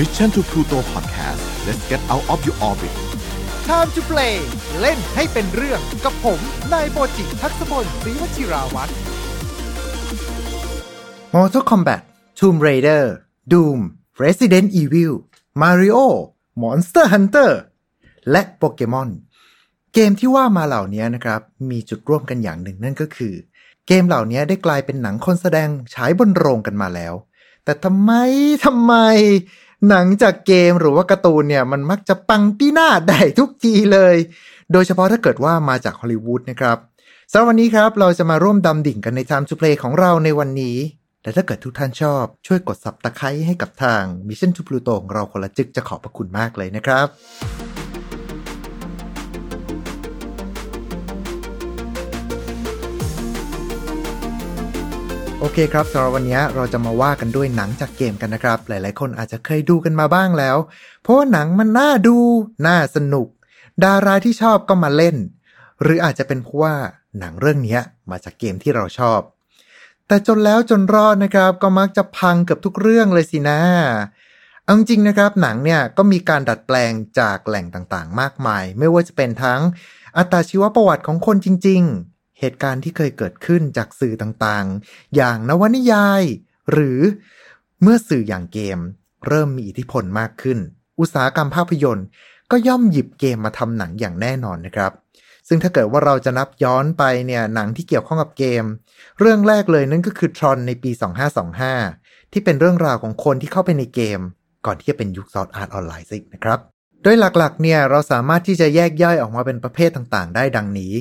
Mission to Pluto Podcast let's get out of your orbit Time to play เล่นให้เป็นเรื่องกับผม นายโบจิทักษพลศรีวชิราวัตร Mortal Kombat Tomb Raider Doom Resident Evil Mario Monster Hunter และโปเกมอนเกมที่ว่ามาเหล่านี้นะครับ มีจุดร่วมกันอย่างหนึ่งนั่นก็คือ เกมเหล่านี้ได้กลายเป็นหนังคนแสดงฉายบนโรงกันมาแล้ว แต่ทำไมทำไม หนังจากเกมหรือว่าการ์ตูนเนี่ยมันมักจะปังปีหน้าได้ทุกทีเลย โดยเฉพาะถ้าเกิดว่ามาจากฮอลลีวูดนะครับสำหรับวันนี้ครับเราจะมาร่วมดำดิ่งกันใน Time to Play ของเราในวันนี้และถ้าเกิดทุกท่านชอบช่วยกดสับตะไคร้ให้กับทาง Mission to Pluto ของเราคนละจึกจะขอบพระคุณมากเลยนะครับ โอเคครับสำหรับวันนี้เราจะมาว่ากันด้วยหนังจากเกมกันนะครับ หลายๆ คนอาจจะเคยดูกันมาบ้างแล้ว เพราะว่าหนังมันน่าดูน่าสนุก ดาราที่ชอบก็มาเล่น หรืออาจจะเป็นเพราะว่าหนังเรื่องนี้มาจากเกมที่เราชอบ แต่จนแล้วจนรอดนะครับ ก็มักจะพังเกือบทุกเรื่องเลยสินะเอาจริงนะครับหนังเนี่ยก็มีการดัดแปลงจากแหล่งต่างๆ มากมาย ไม่ว่าจะเป็นทั้งอัตาชีวประวัติของคนจริง ๆ เหตุการณ์ที่เคยเกิดขึ้นจากสื่อต่างๆ อย่างนวนิยาย หรือเมื่อสื่ออย่างเกม เริ่มมีอิทธิพลมากขึ้น อุตสาหกรรมภาพยนตร์ ก็ย่อมหยิบเกมมาทำหนังอย่างแน่นอนนะครับ ซึ่งถ้าเกิดว่าเราจะนับย้อนไปเนี่ยหนังที่เกี่ยวข้องกับเกม เรื่องแรกเลยนั่นก็คือ Tron ในปี 2525 ที่เป็นเรื่องราวของคนที่เข้าไปในเกม ก่อนที่จะเป็นยุค Sword Art Online ซะอีกนะครับโดยหลักๆ เนี่ยเราสามารถที่จะแยกย่อยออกมาเป็นประเภทต่างๆ ได้ดังนี้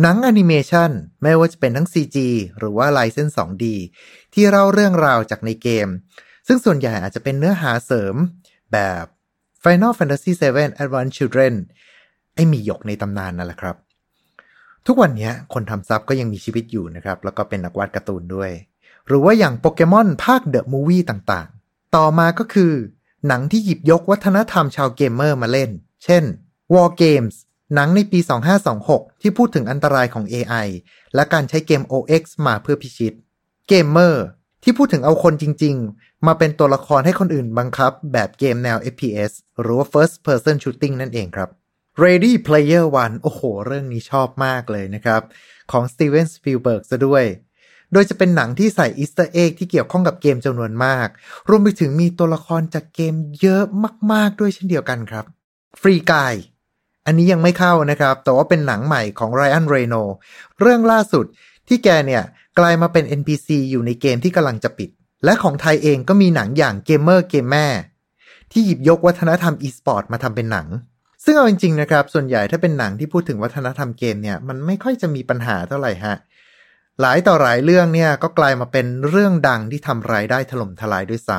หนังแอนิเมชันไม่ว่าจะเป็นทั้ง CG หรือว่าลเซนส์ 2D ที่เล่าเรื่องราวจากในเกม ซึ่งส่วนใหญ่อาจจะเป็นเนื้อหาเสริมแบบ Final Fantasy VII Advent Children ไอมีหยกในตำนานนั่นแหละครับ ทุกวันนี้คนทำซับก็ยังมีชีวิตอยู่นะครับ แล้วก็เป็นนักวาดการ์ตูนด้วย หรือว่าอย่างโปเกมอนภาค the movie ต่างๆ ต่อมาก็คือ หนังที่หยิบยกวัฒนธรรมชาวเกมเมอร์มาเล่น เช่น War Games หนังในปี 2526 ที่พูดถึงอันตรายของ AI และการใช้เกม OX มาเพื่อพิชิต เกมเมอร์ที่พูดถึงเอาคนจริง ๆ มาเป็นตัวละครให้คนอื่นบังคับ แบบเกมแนว FPS หรือว่า First Person Shooting นั่นเองครับ Ready Player One โอ้โห เรื่องนี้ชอบมากเลยนะครับ ของ Steven Spielberg ซะด้วย โดยจะเป็นหนังที่ใส่ Easter egg ที่เกี่ยวข้องกับเกมจำนวนมาก รวมไปถึงมีตัวละครจากเกมเยอะมาก ๆ ด้วยเช่นเดียวกันครับฟรีกาย อันนี้ยังไม่เข้านะครับ แต่ว่าเป็นหนังใหม่ของไรอันเรโนเรื่องล่าสุดที่แกเนี่ยกลายมาเป็น NPC อยู่ในเกมที่กำลังจะปิด และของไทยเองก็มีหนังอย่างเกมเมอร์เกมแม่ ที่หยิบยกวัฒนธรรม e-sport มาทำเป็นหนัง ซึ่งเอาจริงๆนะครับ ส่วนใหญ่ถ้าเป็นหนังที่พูดถึงวัฒนธรรมเกมเนี่ยมันไม่ค่อยจะมีปัญหาเท่าไหร่ฮะหลายต่อหลายเรื่องเนี่ยก็กลายมาเป็นเรื่องดังที่ทำรายได้ถล่มทลายด้วยซ้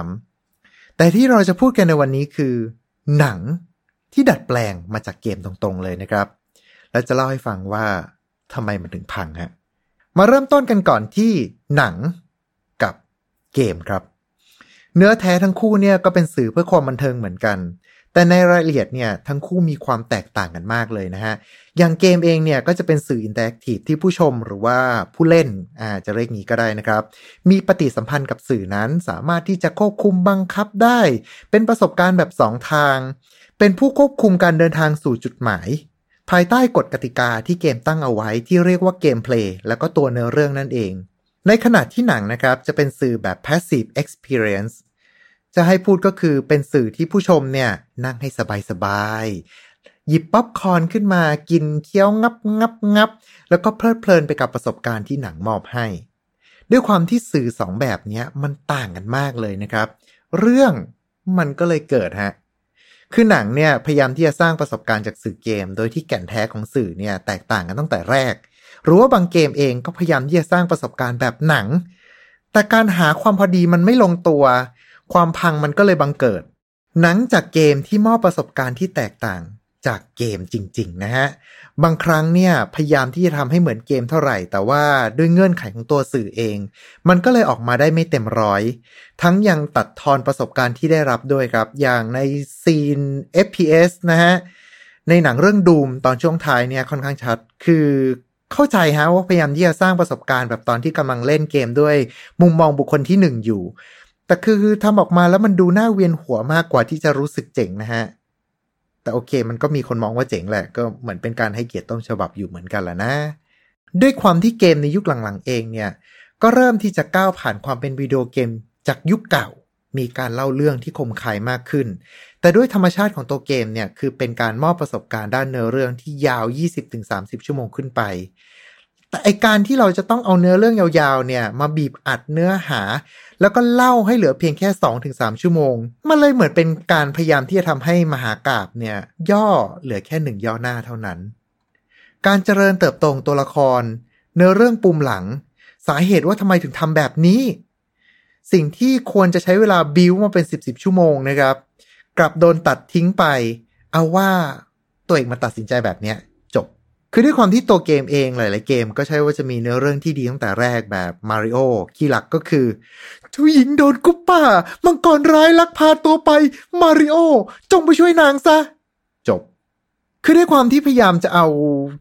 ำแต่ที่เราจะพูดกันในวันนี้คือ หนัง ที่ดัดแปลงมาจากเกมตรงๆเลยนะครับ และจะเล่าให้ฟังว่าทำไมมันถึงพังฮะมาเริ่มต้นกันก่อนที่หนังกับเกมครับ เนื้อแท้ทั้งคู่เนี่ยก็เป็นสื่อเพื่อความบันเทิงเหมือนกัน แต่ในรายละเอียดเนี่ยทั้งคู่มีความแตกต่างกันมากเลยนะฮะอย่างเกมเองเนี่ยก็จะเป็นสื่อ interactive ที่ผู้ชมหรือว่าผู้เล่นอ่าจะเรียกงี้ก็ได้นะครับ มีปฏิสัมพันธ์กับสื่อนั้นสามารถที่จะควบคุมบังคับได้ เป็นประสบการณ์แบบ 2 ทาง เป็นผู้ควบคุมการเดินทางสู่จุดหมาย ภายใต้กฎกติกาที่เกมตั้งเอาไว้ที่เรียกว่า gameplay แล้วก็ตัวเนื้อเรื่องนั่นเอง ในขณะที่หนังนะครับจะเป็นสื่อแบบ passive experience จะให้พูดก็คือเป็นสื่อที่ผู้ชมเนี่ย นั่งให้สบายๆ หยิบป๊อปคอร์นขึ้นมากินเคี้ยวงับงับงับ แล้วก็เพลิดเพลินไปกับประสบการณ์ที่หนังมอบให้ ด้วยความที่สื่อสองแบบนี้มันต่างกันมากเลยนะครับ เรื่องมันก็เลยเกิดฮะ คือหนังเนี่ยพยายามที่จะสร้างประสบการณ์จากสื่อเกม โดยที่แก่นแท้ของสื่อเนี่ยแตกต่างกันตั้งแต่แรก หรือว่าบางเกมเองก็พยายามที่จะสร้างประสบการณ์แบบหนัง แต่การหาความพอดีมันไม่ลงตัว ความพังมันก็เลยบังเกิด หนังจากเกมที่มอบประสบการณ์ที่แตกต่างจากเกมจริง ๆ นะฮะ บางครั้งเนี่ยพยายามที่จะทำให้เหมือนเกมเท่าไหร่ แต่ว่าด้วยเงื่อนไขของตัวสื่อเอง มันก็เลยออกมาได้ไม่เต็มร้อย ทั้งยังตัดทอนประสบการณ์ที่ได้รับด้วยครับ อย่างในซีน FPS นะฮะ ในหนังเรื่องดูมตอนช่วงท้ายเนี่ยค่อนข้างชัด คือเข้าใจฮะว่าพยายามที่จะสร้างประสบการณ์แบบตอนที่กำลังเล่นเกมด้วยมุมมองบุคคลที่หนึ่งอยู่ แต่คือทำออกมาแล้วมันดูน่าเวียนหัวมากกว่าที่จะรู้สึกเจ๋งนะฮะ แต่โอเค มันก็มีคนมองว่าเจ๋งแหละ ก็เหมือนเป็นการให้เกียรติต้นฉบับอยู่เหมือนกันแหละนะ ด้วยความที่เกมในยุคหลังๆเองเนี่ย ก็เริ่มที่จะก้าวผ่านความเป็นวิดีโอเกมจากยุคเก่า มีการเล่าเรื่องที่คมคายมากขึ้น แต่ด้วยธรรมชาติของตัวเกมเนี่ย คือเป็นการมอบประสบการณ์ด้านเนื้อเรื่องที่ยาว 20-30 ชั่วโมงขึ้นไป แต่ไอการที่เราจะต้องเอาเนื้อเรื่องยาวๆ เนี่ย มาบีบอัดเนื้อหา แล้วก็เล่าให้เหลือเพียงแค่ 2-3 ชั่วโมง มันเลยเหมือนเป็นการพยายามที่จะทำให้มหากาบเนี่ย ย่อเหลือแค่หนึ่งย่อหน้าเท่านั้น การเจริญเติบโตของตัวละคร เนื้อเรื่องปุ่มหลัง สาเหตุว่าทำไมถึงทำแบบนี้ สิ่งที่ควรจะใช้เวลาบิวมาเป็น 10บสชั่วโมงนะครับ กลับโดนตัดทิ้งไป เอาว่าตัวเองมาตัดสินใจแบบเนี้ย คือด้วยความที่ตัวเกมเองหลาย ๆ เกมก็ใช่ว่าจะมีเนื้อเรื่องที่ดีตั้งแต่แรกแบบมาริโอคีย์หลักก็คือผู้หญิงโดนกุปป้ามังกรร้ายลักพาตัวไปมาริโอจงไปช่วยนางซะ จบ คือด้วยความที่พยายามจะเอา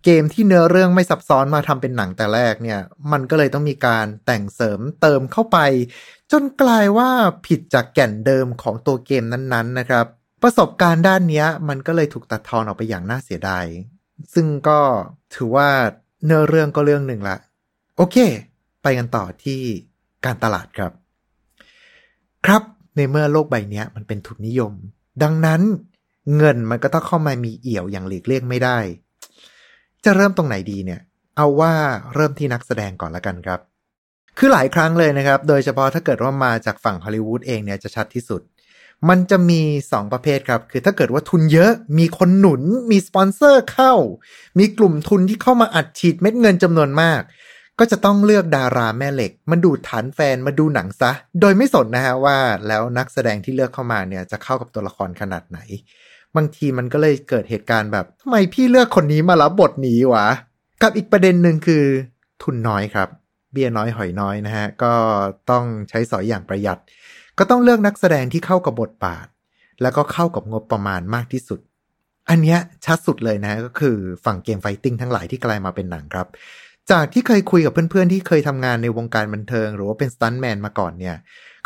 เกมที่เนื้อเรื่องไม่ซับซ้อนมาทำเป็นหนังแต่แรกเนี่ย มันก็เลยต้องมีการแต่งเสริมเติมเข้าไป จนกลายว่าผิดจากแก่นเดิมของตัวเกมนั้น ๆ นะครับ ประสบการณ์ด้านนี้มันก็เลยถูกตัดทอนออกไปอย่างน่าเสียดาย ซึ่งก็ถือว่าเนื้อเรื่องก็เรื่องหนึ่งละ โอเค ไปกันต่อที่การตลาดครับ ครับในเมื่อโลกใบนี้มันเป็นทุนนิยม ดังนั้นเงินมันก็ต้องเข้ามามีเอี่ยวอย่างหลีกเลี่ยงไม่ได้ จะเริ่มตรงไหนดีเนี่ย เอาว่าเริ่มที่นักแสดงก่อนละกันครับ คือหลายครั้งเลยนะครับ โดยเฉพาะถ้าเกิดว่ามาจากฝั่งฮอลลีวูดเองเนี่ยจะชัดที่สุด มันจะมี 2 ประเภทครับ คือถ้าเกิดว่าทุนเยอะ มีคนหนุน มีสปอนเซอร์เข้า มีกลุ่มทุนที่เข้ามาอัดฉีดเม็ดเงินจำนวนมาก ก็จะต้องเลือกดาราแม่เหล็ก มาดูฐานแฟนมาดูหนังซะ โดยไม่สนนะฮะว่าแล้วนักแสดงที่เลือกเข้ามาเนี่ยจะเข้ากับตัวละครขนาดไหน บางทีมันก็เลยเกิดเหตุการณ์แบบทำไมพี่เลือกคนนี้มารับบทนี้วะ กับอีกประเด็นหนึ่งคือ ทุนน้อยครับ เบี้ยน้อยหอยน้อยนะฮะก็ต้องใช้สอยอย่างประหยัด ก็ต้องเลือกนักแสดงที่เข้ากับบทบาท แล้วก็เข้ากับงบประมาณมากที่สุด อันเนี้ยชัดสุดเลยนะก็คือฝั่งเกมไฟติ้งทั้งหลายที่กลายมาเป็นหนังครับ จากที่เคยคุยกับเพื่อนๆที่เคยทำงานในวงการบันเทิง หรือว่าเป็นสตันแมนมาก่อนเนี่ย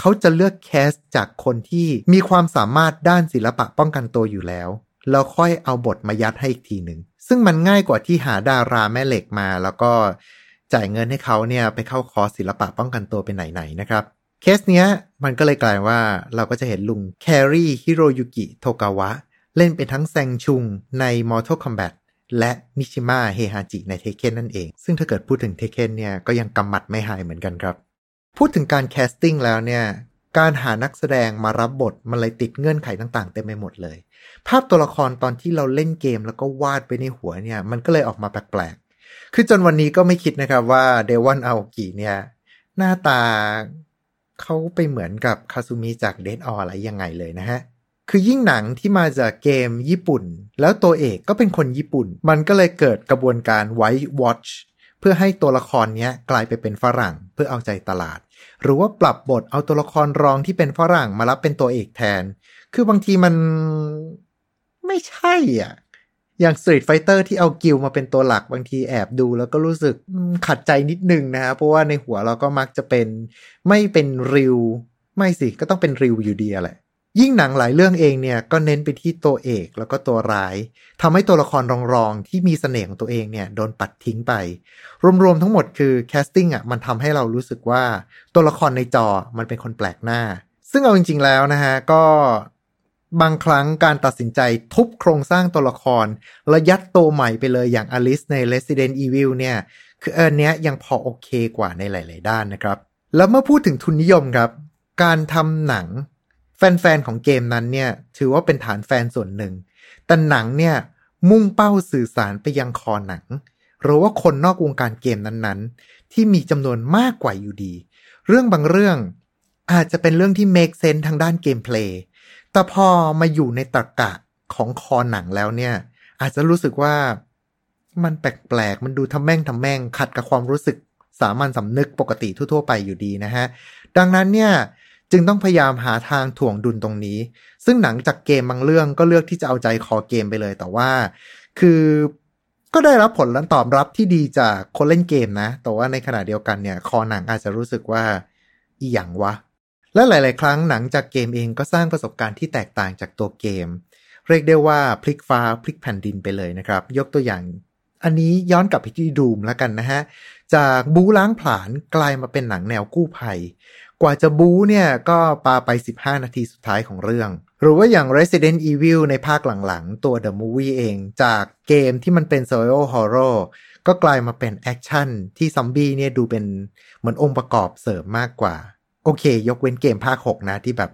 เขาจะเลือกแคสจากคนที่มีความสามารถด้านศิลปะป้องกันตัวอยู่แล้วแล้วค่อยเอาบทมายัดให้อีกทีหนึ่ง ซึ่งมันง่ายกว่าที่หาดาราแม่เหล็กมา แล้วก็จ่ายเงินให้เขาเนี่ยไปเข้าคอร์สศิลปะป้องกันตัวเป็นไหนๆนะครับ เคสเนี้ยมันก็เลยกลายว่าเราก็จะเห็นลุง Cary-Hiroyuki Tagawa เล่นเป็นทั้ง Shang Tsung ใน Mortal Kombat และมิชิมะเฮฮาจิใน Tekken นั่นเอง ซึ่งถ้าเกิดพูดถึง Tekken เนี่ยก็ยังกำหมัดไม่หายเหมือนกันครับ พูดถึงการ casting แล้วเนี่ย การหานักแสดงมารับบทมันเลยติดเงื่อนไขต่างๆเต็มไปหมดเลย ภาพตัวละครตอนที่เราเล่นเกมแล้วก็วาดไปในหัวเนี่ย มันก็เลยออกมาแปลกๆ คือจนวันนี้ก็ไม่คิดนะครับว่าเดวอนอาโอกิเนี่ย หน้าตา เขาไปเหมือนกับคาซูมิจากเด d อออะไรยังไงเลยนะฮะ คือยิ่งหนังที่มาจากเกมญี่ปุ่น แล้วตัวเอกก็เป็นคนญี่ปุ่น มันก็เลยเกิดกระบวนการ white watch เพื่อให้ตัวละครเนี้ยกลายไปเป็นฝรั่งเพื่อเอาใจตลาด หรือว่าปรับบทเอาตัวละครรองที่เป็นฝรั่งมารับเป็นตัวเอกแทน คือบางทีมันไม่ใช่อะ อย่าง Street Fighter ที่เอากิลมาเป็นตัวหลักบางทีแอบดูแล้วก็รู้สึกขัดใจนิดนึงนะฮะเพราะว่าในหัวเราก็มักจะเป็นไม่เป็นริว ไม่สิก็ต้องเป็นริวอยู่ดีแหละ ยิ่งหนังหลายเรื่องเองเนี่ยก็เน้นไปที่ตัวเอกแล้วก็ตัวร้ายทำให้ตัวละครรองๆที่มีเสน่ห์ของตัวเองเนี่ยโดนปัดทิ้งไป รวมๆทั้งหมดคือแคสติ้งอะมันทำให้เรารู้สึกว่าตัวละครในจอมันเป็นคนแปลกหน้าซึ่งเอาจริงๆแล้วนะฮะก็ บางครั้งการตัดสินใจทุบโครงสร้างตัวละคร และยัดตัวใหม่ไปเลยอย่างอลิสใน Resident Evil เนี่ย คือเอันเนี้ยยังพอโอเคกว่าในหลาย ๆ ด้านนะครับ แล้วเมื่อพูดถึงทุนนิยมครับ การทำหนัง แฟน ๆ ของเกมนั้นเนี่ย ถือว่าเป็นฐานแฟนส่วนหนึ่ง แต่หนังเนี่ย มุ่งเป้าสื่อสารไปยังคอหนัง หรือว่าคนนอกวงการเกมนั้น ๆ ที่มีจำนวนมากกว่าอยู่ดี เรื่องบางเรื่องอาจจะเป็นเรื่องที่ make sense ทางด้านเกมเพลย์ แต่พอมาอยู่ในตรกกะของคอหนังแล้วเนี่ย อาจจะรู้สึกว่ามันแปลกๆ มันดูทำแม่งทำแม่งขัดกับความรู้สึกสามัญสำนึกปกติทั่วๆ ไปอยู่ดีนะฮะ ดังนั้นเนี่ยจึงต้องพยายามหาทางถ่วงดุลตรงนี้ ซึ่งหนังจากเกมบางเรื่องก็เลือกที่จะเอาใจคอเกมไปเลย แต่ว่า คือก็ได้รับผลตอบรับที่ดีจากคนเล่นเกมนะ แต่ว่าในขณะเดียวกันเนี่ย คอหนังอาจจะรู้สึกว่าอีหยังวะ และหลาย ๆ ครั้งหนังจากเกมเองก็สร้างประสบการณ์ที่แตกต่างจากตัวเกม เรียกได้ว่าพลิกฟ้าพลิกแผ่นดินไปเลยนะครับ ยกตัวอย่าง อันนี้ย้อนกลับไปที่ดูมแล้วกันนะฮะ จากบูล้างผลาญกลายมาเป็นหนังแนวกู้ภัย กว่าจะบูเนี่ยก็ปาไป 15 นาทีสุดท้ายของเรื่อง หรือว่าอย่าง Resident Evil ในภาคหลัง ๆ ตัว The Movie เองจากเกมที่มันเป็น Survival Horror ก็กลายมาเป็นแอคชั่นที่ซอมบี้เนี่ยดูเป็นเหมือนองค์ประกอบเสริมมากกว่า โอเค ยกเว้นเกมภาค 6 นะที่แบบ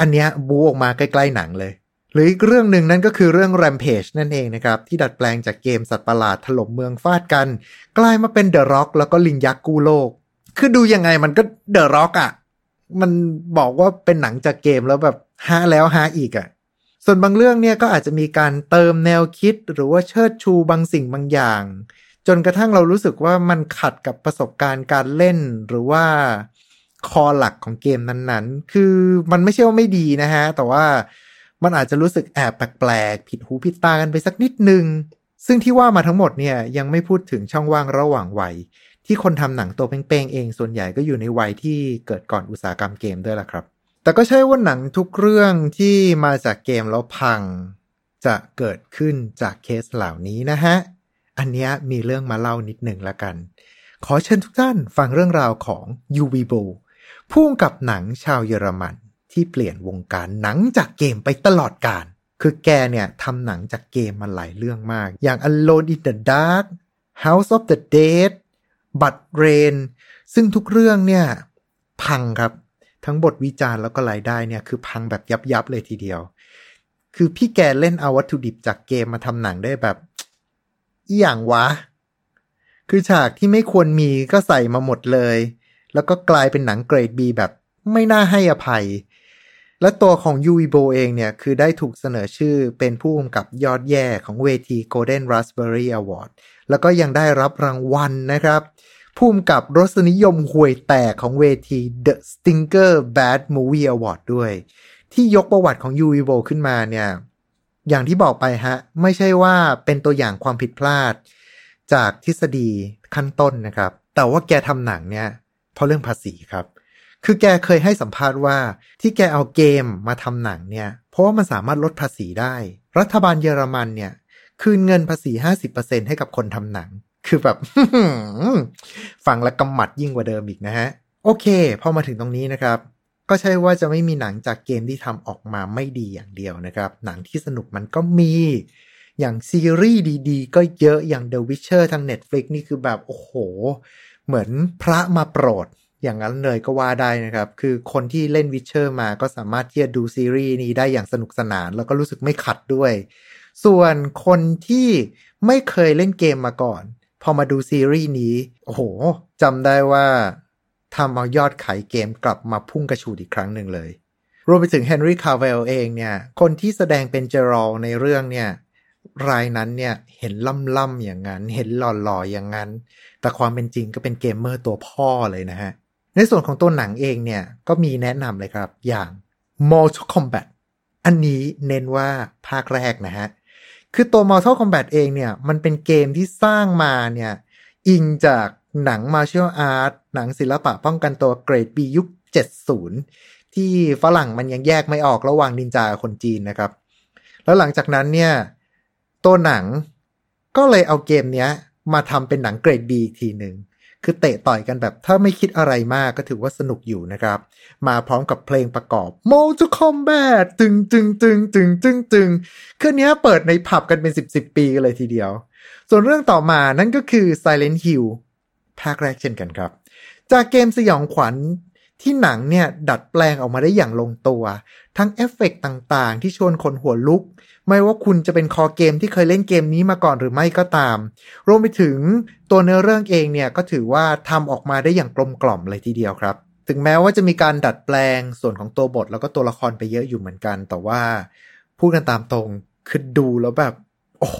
อันเนี้ยบู๊ออกมาใกล้ๆหนังเลย หรืออีกเรื่องหนึ่งนั่นก็คือเรื่อง Rampage นั่นเองนะครับ ที่ดัดแปลงจากเกมสัตว์ประหลาดถล่มเมืองฟาดกัน กลายมาเป็น The Rock แล้วก็ลิงยักษ์กู้โลก คือดูยังไงมันก็ The Rock อะ่ะมันบอกว่าเป็นหนังจากเกมแล้วแบบฮาแล้วฮาอีกอะ่ะ ส่วนบางเรื่องเนี่ยก็อาจจะมีการเติมแนวคิดหรือว่าเชิดชูบางสิ่งบางอย่าง จนกระทั่งเรารู้สึกว่ามันขัดกับประสบการณ์การเล่นหรือว่า คอหลักของเกมนั้นๆ คือมันไม่ใช่ว่าไม่ดีนะฮะ แต่ว่ามันอาจจะรู้สึกแอบแปลกๆ ผิดหูผิดตากันไปสักนิดนึง ซึ่งที่ว่ามาทั้งหมดเนี่ยยังไม่พูดถึงช่องว่างระหว่างวัย ที่คนทำหนังตัวเป้งๆเองส่วนใหญ่ก็อยู่ในวัยที่เกิดก่อนอุตสาหกรรมเกมด้วยล่ะครับ แต่ก็ใช่ว่าหนังทุกเรื่องที่มาจากเกมแล้วพังจะเกิดขึ้นจากเคสเหล่านี้นะฮะ อันเนี้ยมีเรื่องมาเล่านิดหนึ่งละกัน ขอเชิญทุกท่านฟังเรื่องราวของยูวีโบ ผู้กำกับหนังชาวเยอรมันที่เปลี่ยนวงการหนังจากเกมไปตลอดกาลคือแกเนี่ยทำหนังจากเกมมาหลายเรื่องมาก อย่าง Alone in the Dark House of the Dead บัตเรนซึ่งทุกเรื่องเนี่ยพังครับ ทั้งบทวิจารณ์แล้วก็รายได้เนี่ยคือพังแบบยับยับเลยทีเดียว คือพี่แกเล่นเอาวัตถุดิบจากเกมมาทำหนังได้แบบอย่างวะ คือฉากที่ไม่ควรมีก็ใส่มาหมดเลย แล้วก็กลายเป็นหนังเกรดบีแบบไม่น่าให้อภัย และตัวของยูอิโบเองเนี่ย คือได้ถูกเสนอชื่อเป็นผู้กำกับยอดแย่ของเวที Golden Raspberry Award แล้วก็ยังได้รับรางวัลนะครับผู้กำกับรสนิยมห่วยแตกของเวที The Stinger Bad Movie Award ด้วย ที่ยกประวัติของยูอิโบขึ้นมาเนี่ย อย่างที่บอกไปฮะ ไม่ใช่ว่าเป็นตัวอย่างความผิดพลาด จากทฤษฎีขั้นต้นนะครับ แต่ว่าแกทำหนังเนี่ย เพราะเรื่องภาษีครับ คือแกเคยให้สัมภาษณ์ว่าที่แกเอาเกมมาทำหนังเนี่ย เพราะว่ามันสามารถลดภาษีได้ รัฐบาลเยอรมันเนี่ย คืนเงินภาษี 50%ให้กับคนทำหนัง คือแบบฟังแล้วกำหมัดยิ่งกว่าเดิมอีกนะฮะ โอเค พอมาถึงตรงนี้นะครับ ก็ใช่ว่าจะไม่มีหนังจากเกมที่ทำออกมาไม่ดีอย่างเดียวนะครับ หนังที่สนุกมันก็มีอย่างซีรีส์ดีๆ ก็เยอะอย่าง The Witcher ทาง Netflix นี่คือแบบ โอ้โห เหมือนพระมาโปรดอย่างนั้นเลยก็ว่าได้นะครับ คือคนที่เล่น Witcher มาก็สามารถที่จะดูซีรีส์นี้ได้อย่างสนุกสนาน แล้วก็รู้สึกไม่ขัดด้วย ส่วนคนที่ไม่เคยเล่นเกมมาก่อน พอมาดูซีรีส์นี้ โอ้โหจำได้ว่าทำเอายอดขายเกมกลับมาพุ่งกระฉูดอีกครั้งหนึ่งเลย รวมไปถึง Henry Cavill เองเนี่ย คนที่แสดงเป็นเจอรอลในเรื่องเนี่ย รายนั้นเนี่ยเห็นล่ำๆอย่างนั้น เห็นหล่อๆอย่างนั้น แต่ความเป็นจริงก็เป็นเกมเมอร์ตัวพ่อเลยนะฮะ ในส่วนของตัวหนังเองเนี่ยก็มีแนะนำเลยครับอย่าง Mortal Kombat อันนี้เน้นว่าภาคแรกนะฮะ คือตัว Mortal Kombat เองเนี่ยมันเป็นเกมที่สร้างมาเนี่ยอิงจากหนัง Martial Art หนังศิลปะป้องกันตัวเกรด B ยุค 70 ที่ฝรั่งมันยังแยกไม่ออกระหว่างนินจากับคนจีนนะครับ แล้วหลังจากนั้นเนี่ย ตัวหนังก็เลยเอาเกมเนี้ย มาทำเป็นหนังเกรด B อีกทีหนึ่งคือเตะต่อยกันแบบถ้าไม่คิดอะไรมากก็ถือว่าสนุกอยู่นะครับ มาพร้อมกับเพลงประกอบ Mortal Kombat ตึงตึงตึงตึงตึงตึงคือเนี้ยเปิดในผับกันเป็น 10 10ปีกันเลยทีเดียว ส่วนเรื่องต่อมานั่นก็คือ Silent Hill ภาคแรกเช่นกันครับ จากเกมสยองขวัญ ที่หนังเนี่ยดัดแปลงออกมาได้อย่างลงตัว ทั้งเอฟเฟกต่างๆ ที่ชวนคนหัวลุก ไม่ว่าคุณจะเป็นคอเกมที่เคยเล่นเกมนี้มาก่อนหรือไม่ก็ตาม รวมไปถึงตัวเนื้อเรื่องเองเนี่ยก็ถือว่าทำออกมาได้อย่างกลมกล่อมเลยทีเดียวครับ ถึงแม้ว่าจะมีการดัดแปลงส่วนของตัวบทแล้วก็ตัวละครไปเยอะอยู่เหมือนกัน แต่ว่าพูดกันตามตรงคือดูแล้วแบบ โอ้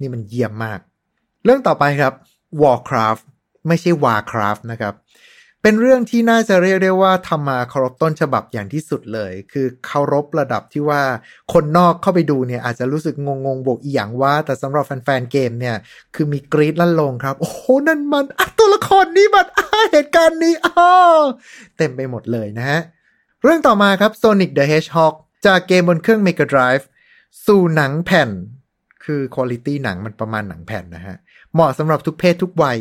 นี่มันเยี่ยมมาก เรื่องต่อไปครับ Warcraft ไม่ใช่ Warcraft นะครับ เป็นเรื่องที่น่าจะเรียกได้ว่าทำมาเคารพต้นฉบับอย่างที่สุดเลย คือเคารพระดับที่ว่าคนนอกเข้าไปดูเนี่ยอาจจะรู้สึกงงๆบวกอีหยังว่า แต่สำหรับแฟนๆเกมเนี่ย คือมีกรี๊ดลั่นโรงครับ โอ้โห นั่นมันตัวละครนี้มันเหตุการณ์นี้อ้อเต็มไปหมดเลยนะฮะ เรื่องต่อมาครับ Sonic the Hedgehog จากเกมบนเครื่อง Mega Drive สู่หนังแผ่น คือคุณภาพหนังมันประมาณหนังแผ่นนะฮะ เหมาะสำหรับทุกเพศทุกวัย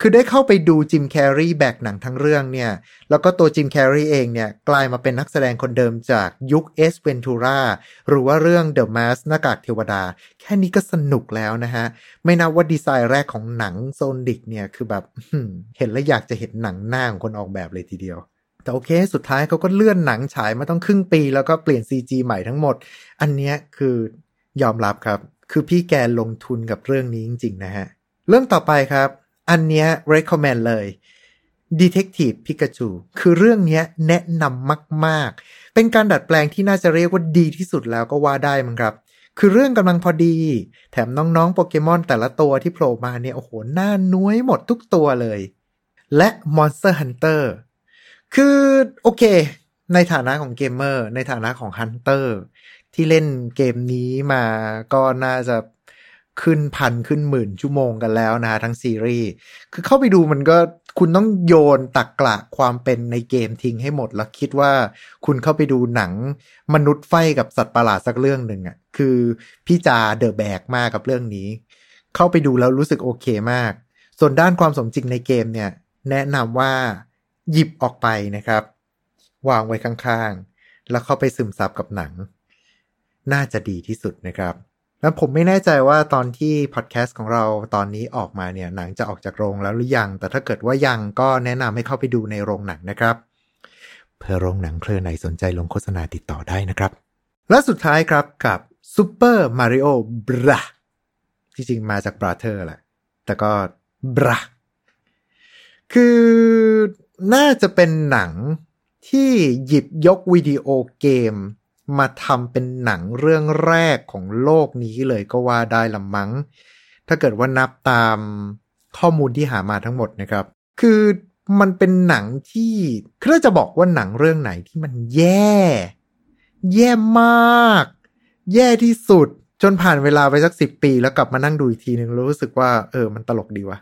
คือได้เข้าไปดูจิมแคร์รีแบกหนังทั้งเรื่องเนี่ย แล้วก็ตัวจิมแคร์รีเองเนี่ยกลายมาเป็นนักแสดงคนเดิมจากยุค Ace Venturaหรือว่าเรื่อง The Mask หน้ากากเทวดา แค่นี้ก็สนุกแล้วนะฮะ ไม่นับว่าดีไซน์แรกของหนังโซนดิกเนี่ย คือแบบเห็นแล้วอยากจะเห็นหนังหน้าของคนออกแบบเลยทีเดียว แต่โอเค สุดท้ายเขาก็เลื่อนหนังฉายมาต้องครึ่งปี แล้วก็เปลี่ยน CG ใหม่ทั้งหมด อันเนี้ยคือยอมรับครับ คือพี่แกลงทุนกับเรื่องนี้จริงๆนะฮะเรื่องต่อไปครับ อันเนี้ย recommend เลย Detective Pikachu คือเรื่องเนี้ยแนะนำมาก ๆ เป็นการดัดแปลงที่น่าจะเรียกว่าดีที่สุดแล้วก็ว่าได้มั้งครับ คือเรื่องกำลังพอดี แถมน้องๆ โปเกมอนแต่ละตัวที่โผล่มาเนี่ย โอ้โห น่าน้วยหมดทุกตัวเลย และ Monster Hunter คือ โอเค ในฐานะของเกมเมอร์ ในฐานะของฮันเตอร์ที่เล่นเกมนี้มาก็น่าจะ ขึ้นพันขึ้นหมื่นชั่วโมงกันแล้วนะทั้งซีรีส์คือเข้าไปดูมันก็คุณต้องโยนตักกละความเป็นในเกมทิ้งให้หมด แล้วคิดว่าคุณเข้าไปดูหนังมนุษย์ไฟกับสัตว์ประหลาดสักเรื่องหนึ่งอะ่ะคือพี่จาเดอะแบกมากกับเรื่องนี้ เข้าไปดูแล้วรู้สึกโอเคมาก ส่วนด้านความสมจริงในเกมเนี่ย แนะนำว่าหยิบออกไปนะครับ วางไว้ข้างๆ แล้วเข้าไปซึมซับกับหนัง น่าจะดีที่สุดนะครับ แล้วผมไม่แน่ใจว่าตอนที่พอดแคสต์ของเราตอนนี้ออกมาเนี่ยหนังจะออกจากโรงแล้วหรือยัง แต่ถ้าเกิดว่ายังก็แนะนำให้เข้าไปดูในโรงหนังนะครับเพื่อโรงหนังเครือไหนสนใจลงโฆษณาติดต่อได้นะครับ และสุดท้ายครับกับ Super Mario Bra ที่จริงมาจาก Brother แหละ แต่ก็ Bra คือน่าจะเป็นหนังที่หยิบยกวิดีโอเกม มาทำเป็นหนังเรื่องแรกของโลกนี้เลยก็ว่าได้ละมั้ง ถ้าเกิดว่านับตามข้อมูลที่หามาทั้งหมดนะครับ คือมันเป็นหนังที่คือถ้าจะบอกว่าหนังเรื่องไหนที่มันแย่ แย่มาก แย่ที่สุด จนผ่านเวลาไปสักสิบปีแล้วกลับมานั่งดูอีกทีหนึ่งรู้สึกว่า เออ มันตลกดีวะ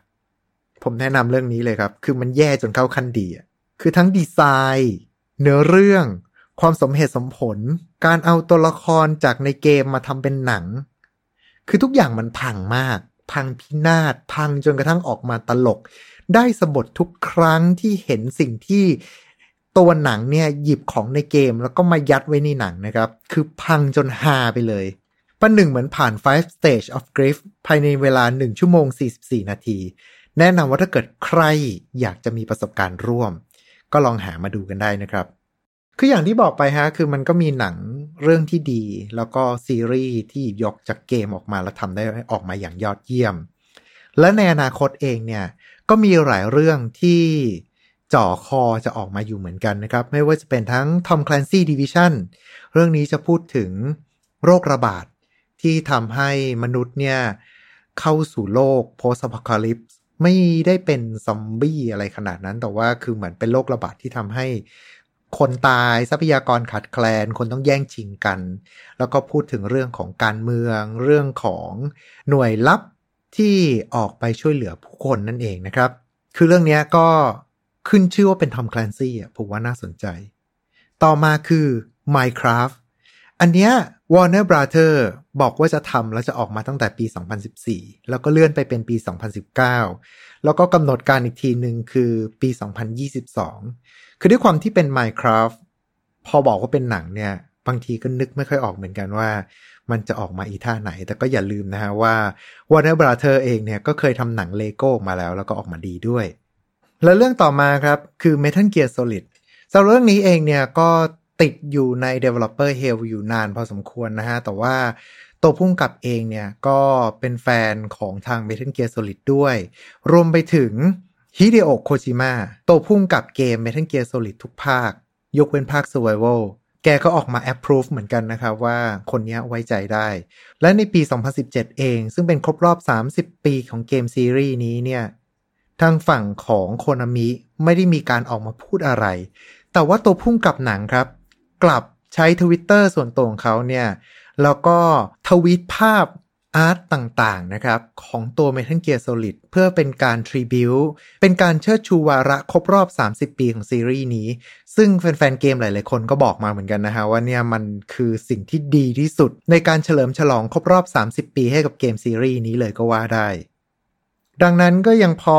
ผมแนะนำเรื่องนี้เลยครับ คือมันแย่จนเข้าขั้นดีอะคือทั้งดีไซน์ เนื้อเรื่อง ความสมเหตุสมผล การเอาตัวละครจากในเกมมาทำเป็นหนัง คือทุกอย่างมันพังมาก พังพินาศ พังจนกระทั่งออกมาตลก ได้สะบดทุกครั้งที่เห็นสิ่งที่ตัวหนังเนี่ยหยิบของในเกมแล้วก็มายัดไว้ในหนังนะครับ คือพังจนฮาไปเลยประหนึ่งเหมือนผ่าน five stage of grief ภายในเวลา 1 ชั่วโมง 44 นาที แนะนำว่าถ้าเกิดใครอยากจะมีประสบการณ์ร่วม ก็ลองหามาดูกันได้นะครับ คืออย่างที่บอกไปฮะ คือมันก็มีหนังเรื่องที่ดี แล้วก็ซีรีส์ที่ยกจากเกมออกมาแล้วทำได้ออกมาอย่างยอดเยี่ยม และในอนาคตเองเนี่ย ก็มีหลายเรื่องที่จ่อคอจะออกมาอยู่เหมือนกันนะครับ ไม่ว่าจะเป็นทั้ง Tom Clancy Division เรื่องนี้จะพูดถึงโรคระบาดที่ทำให้มนุษย์เนี่ย เข้าสู่โลก post apocalypse ไม่ได้เป็นซอมบี้อะไรขนาดนั้น แต่ว่าคือเหมือนเป็นโรคระบาดที่ทำให้ คนตายทรัพยากรขาดแคลน คนต้องแย่งชิงกัน แล้วก็พูดถึงเรื่องของการเมือง เรื่องของหน่วยลับที่ออกไปช่วยเหลือผู้คนนั่นเองนะครับ คือเรื่องนี้ก็ขึ้นชื่อว่าเป็นทอมคลนซี่อะผมว่าน่าสนใจ ต่อมาคือ Minecraft อันเนี้ย Warner Brother บอกว่าจะทำแล้วจะออกมาตั้งแต่ปี 2014 แล้วก็เลื่อนไปเป็นปี 2019 แล้วก็กำหนดการอีกทีหนึ่งคือปี 2022 คือด้วยความที่เป็น Minecraft พอบอกว่าเป็นหนังเนี่ย บางทีก็นึกไม่ค่อยออกเหมือนกันว่า มันจะออกมาอีท่าไหน แต่ก็อย่าลืมนะฮะว่า Warner Brother เองเนี่ยก็เคยทำหนังเลโก้มาแล้ว แล้วก็ออกมาดีด้วย แล้วเรื่องต่อมาครับ คือ Metal Gear Solid สำหรับเรื่องนี้เองเนี่ยก็ติดอยู่ใน Developer Hell อยู่นานพอสมควรนะฮะ แต่ว่าตัวพุ่งกับเองเนี่ย ก็เป็นแฟนของทาง Metal Gear Solid ด้วย รวมไปถึง ฮิเดโอะโคจิมะตัวพุ่งกับเกม Metal Gear Solid ทุกภาค ยกเว้นภาค Survival แกก็ออกมา approve เหมือนกันนะครับว่าคนนี้ไว้ใจได้ และในปี 2017 เอง ซึ่งเป็นครบรอบ 30 ปีของเกมซีรีส์นี้เนี่ย ทางฝั่งของโคนามิไม่ได้มีการออกมาพูดอะไร แต่ว่าตัวผู้กำกับหนังครับ กลับใช้ทวิตเตอร์ส่วนตัวของเขาเนี่ย แล้วก็ทวีตภาพ art ต่างๆนะครับของตัว Metal Gear Solid เพื่อเป็นการ tribute เป็นการเชิดชูวาระครบรอบ 30 ปีของซีรีส์นี้ ซึ่งแฟนๆเกมหลายๆคนก็บอกมาเหมือนกันนะฮะว่าเนี่ยมันคือสิ่งที่ดีที่สุด ในการเฉลิมฉลองครบรอบ 30 ปีให้กับเกมซีรีส์นี้เลยก็ว่าได้ ดังนั้นก็ยังพอ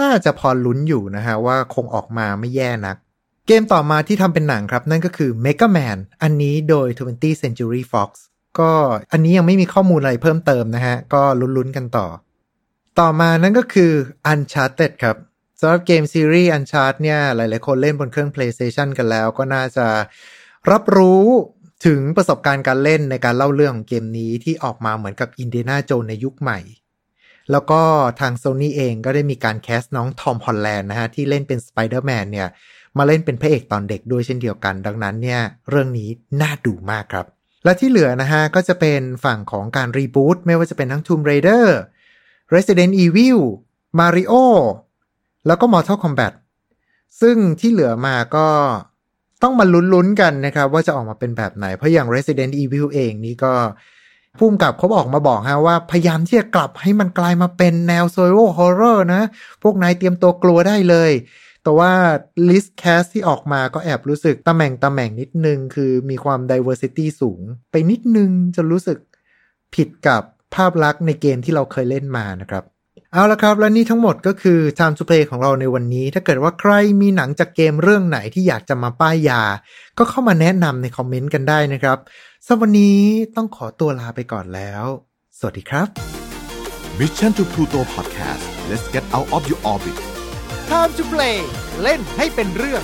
น่าจะพอลุ้นอยู่นะฮะว่าคงออกมาไม่แย่นักเกมต่อมาที่ทำเป็นหนังครับ นั่นก็คือ Mega Man อันนี้โดย 20th Century Fox ก็อันนี้ยังไม่มีข้อมูลอะไรเพิ่มเติมนะฮะ ก็ลุ้นๆกันต่อ ต่อมานั่นก็คือ Uncharted ครับสำหรับเกมซีรีส์ Uncharted เนี่ย หลายๆคนเล่นบนเครื่อง PlayStation กันแล้ว ก็น่าจะรับรู้ถึงประสบการณ์การเล่นในการเล่าเรื่องของเกมนี้ที่ออกมาเหมือนกับ Indiana Jones ในยุคใหม่ แล้วก็ทาง Sony เองก็ได้มีการ cast น้องทอมฮอลแลนด์นะฮะ ที่เล่นเป็นสไปเดอร์แมนเนี่ย มาเล่นเป็นพระเอกตอนเด็กด้วยเช่นเดียวกัน ดังนั้นเนี่ย เรื่องนี้น่าดูมากครับ และที่เหลือนะฮะ ก็จะเป็นฝั่งของการ reboot ไม่ว่าจะเป็นทั้ง Tomb Raider Resident Evil Mario แล้วก็ Mortal Kombat ซึ่งที่เหลือมาก็ต้องมาลุ้นๆกันนะครับ ว่าจะออกมาเป็นแบบไหน เพราะอย่าง Resident Evil เองนี่ก็พุ่มกับเขาบอกมาบอกฮะว่า พยายามที่จะกลับให้มันกลายมาเป็นแนว survival horror นะ พวกนายเตรียมตัวกลัวได้เลย แต่ว่า list cast ที่ออกมาก็แอบรู้สึกตำแหน่งตำแหน่งนิดนึง คือมีความ diversity สูง ไปนิดนึงจะรู้สึกผิดกับภาพลักษณ์ในเกมที่เราเคยเล่นมานะครับ เอาละครับ และนี่ทั้งหมดก็คือ Time to Play ของเราในวันนี้ ถ้าเกิดว่าใครมีหนังจากเกมเรื่องไหนที่อยากจะมาป้ายยา ก็เข้ามาแนะนำในคอมเมนต์กันได้นะครับสำหรับวันนี้ต้องขอตัวลาไปก่อนแล้ว สวัสดีครับ Mission to Pluto Podcast let's get out of your orbit Time to play เล่นให้เป็นเรื่อง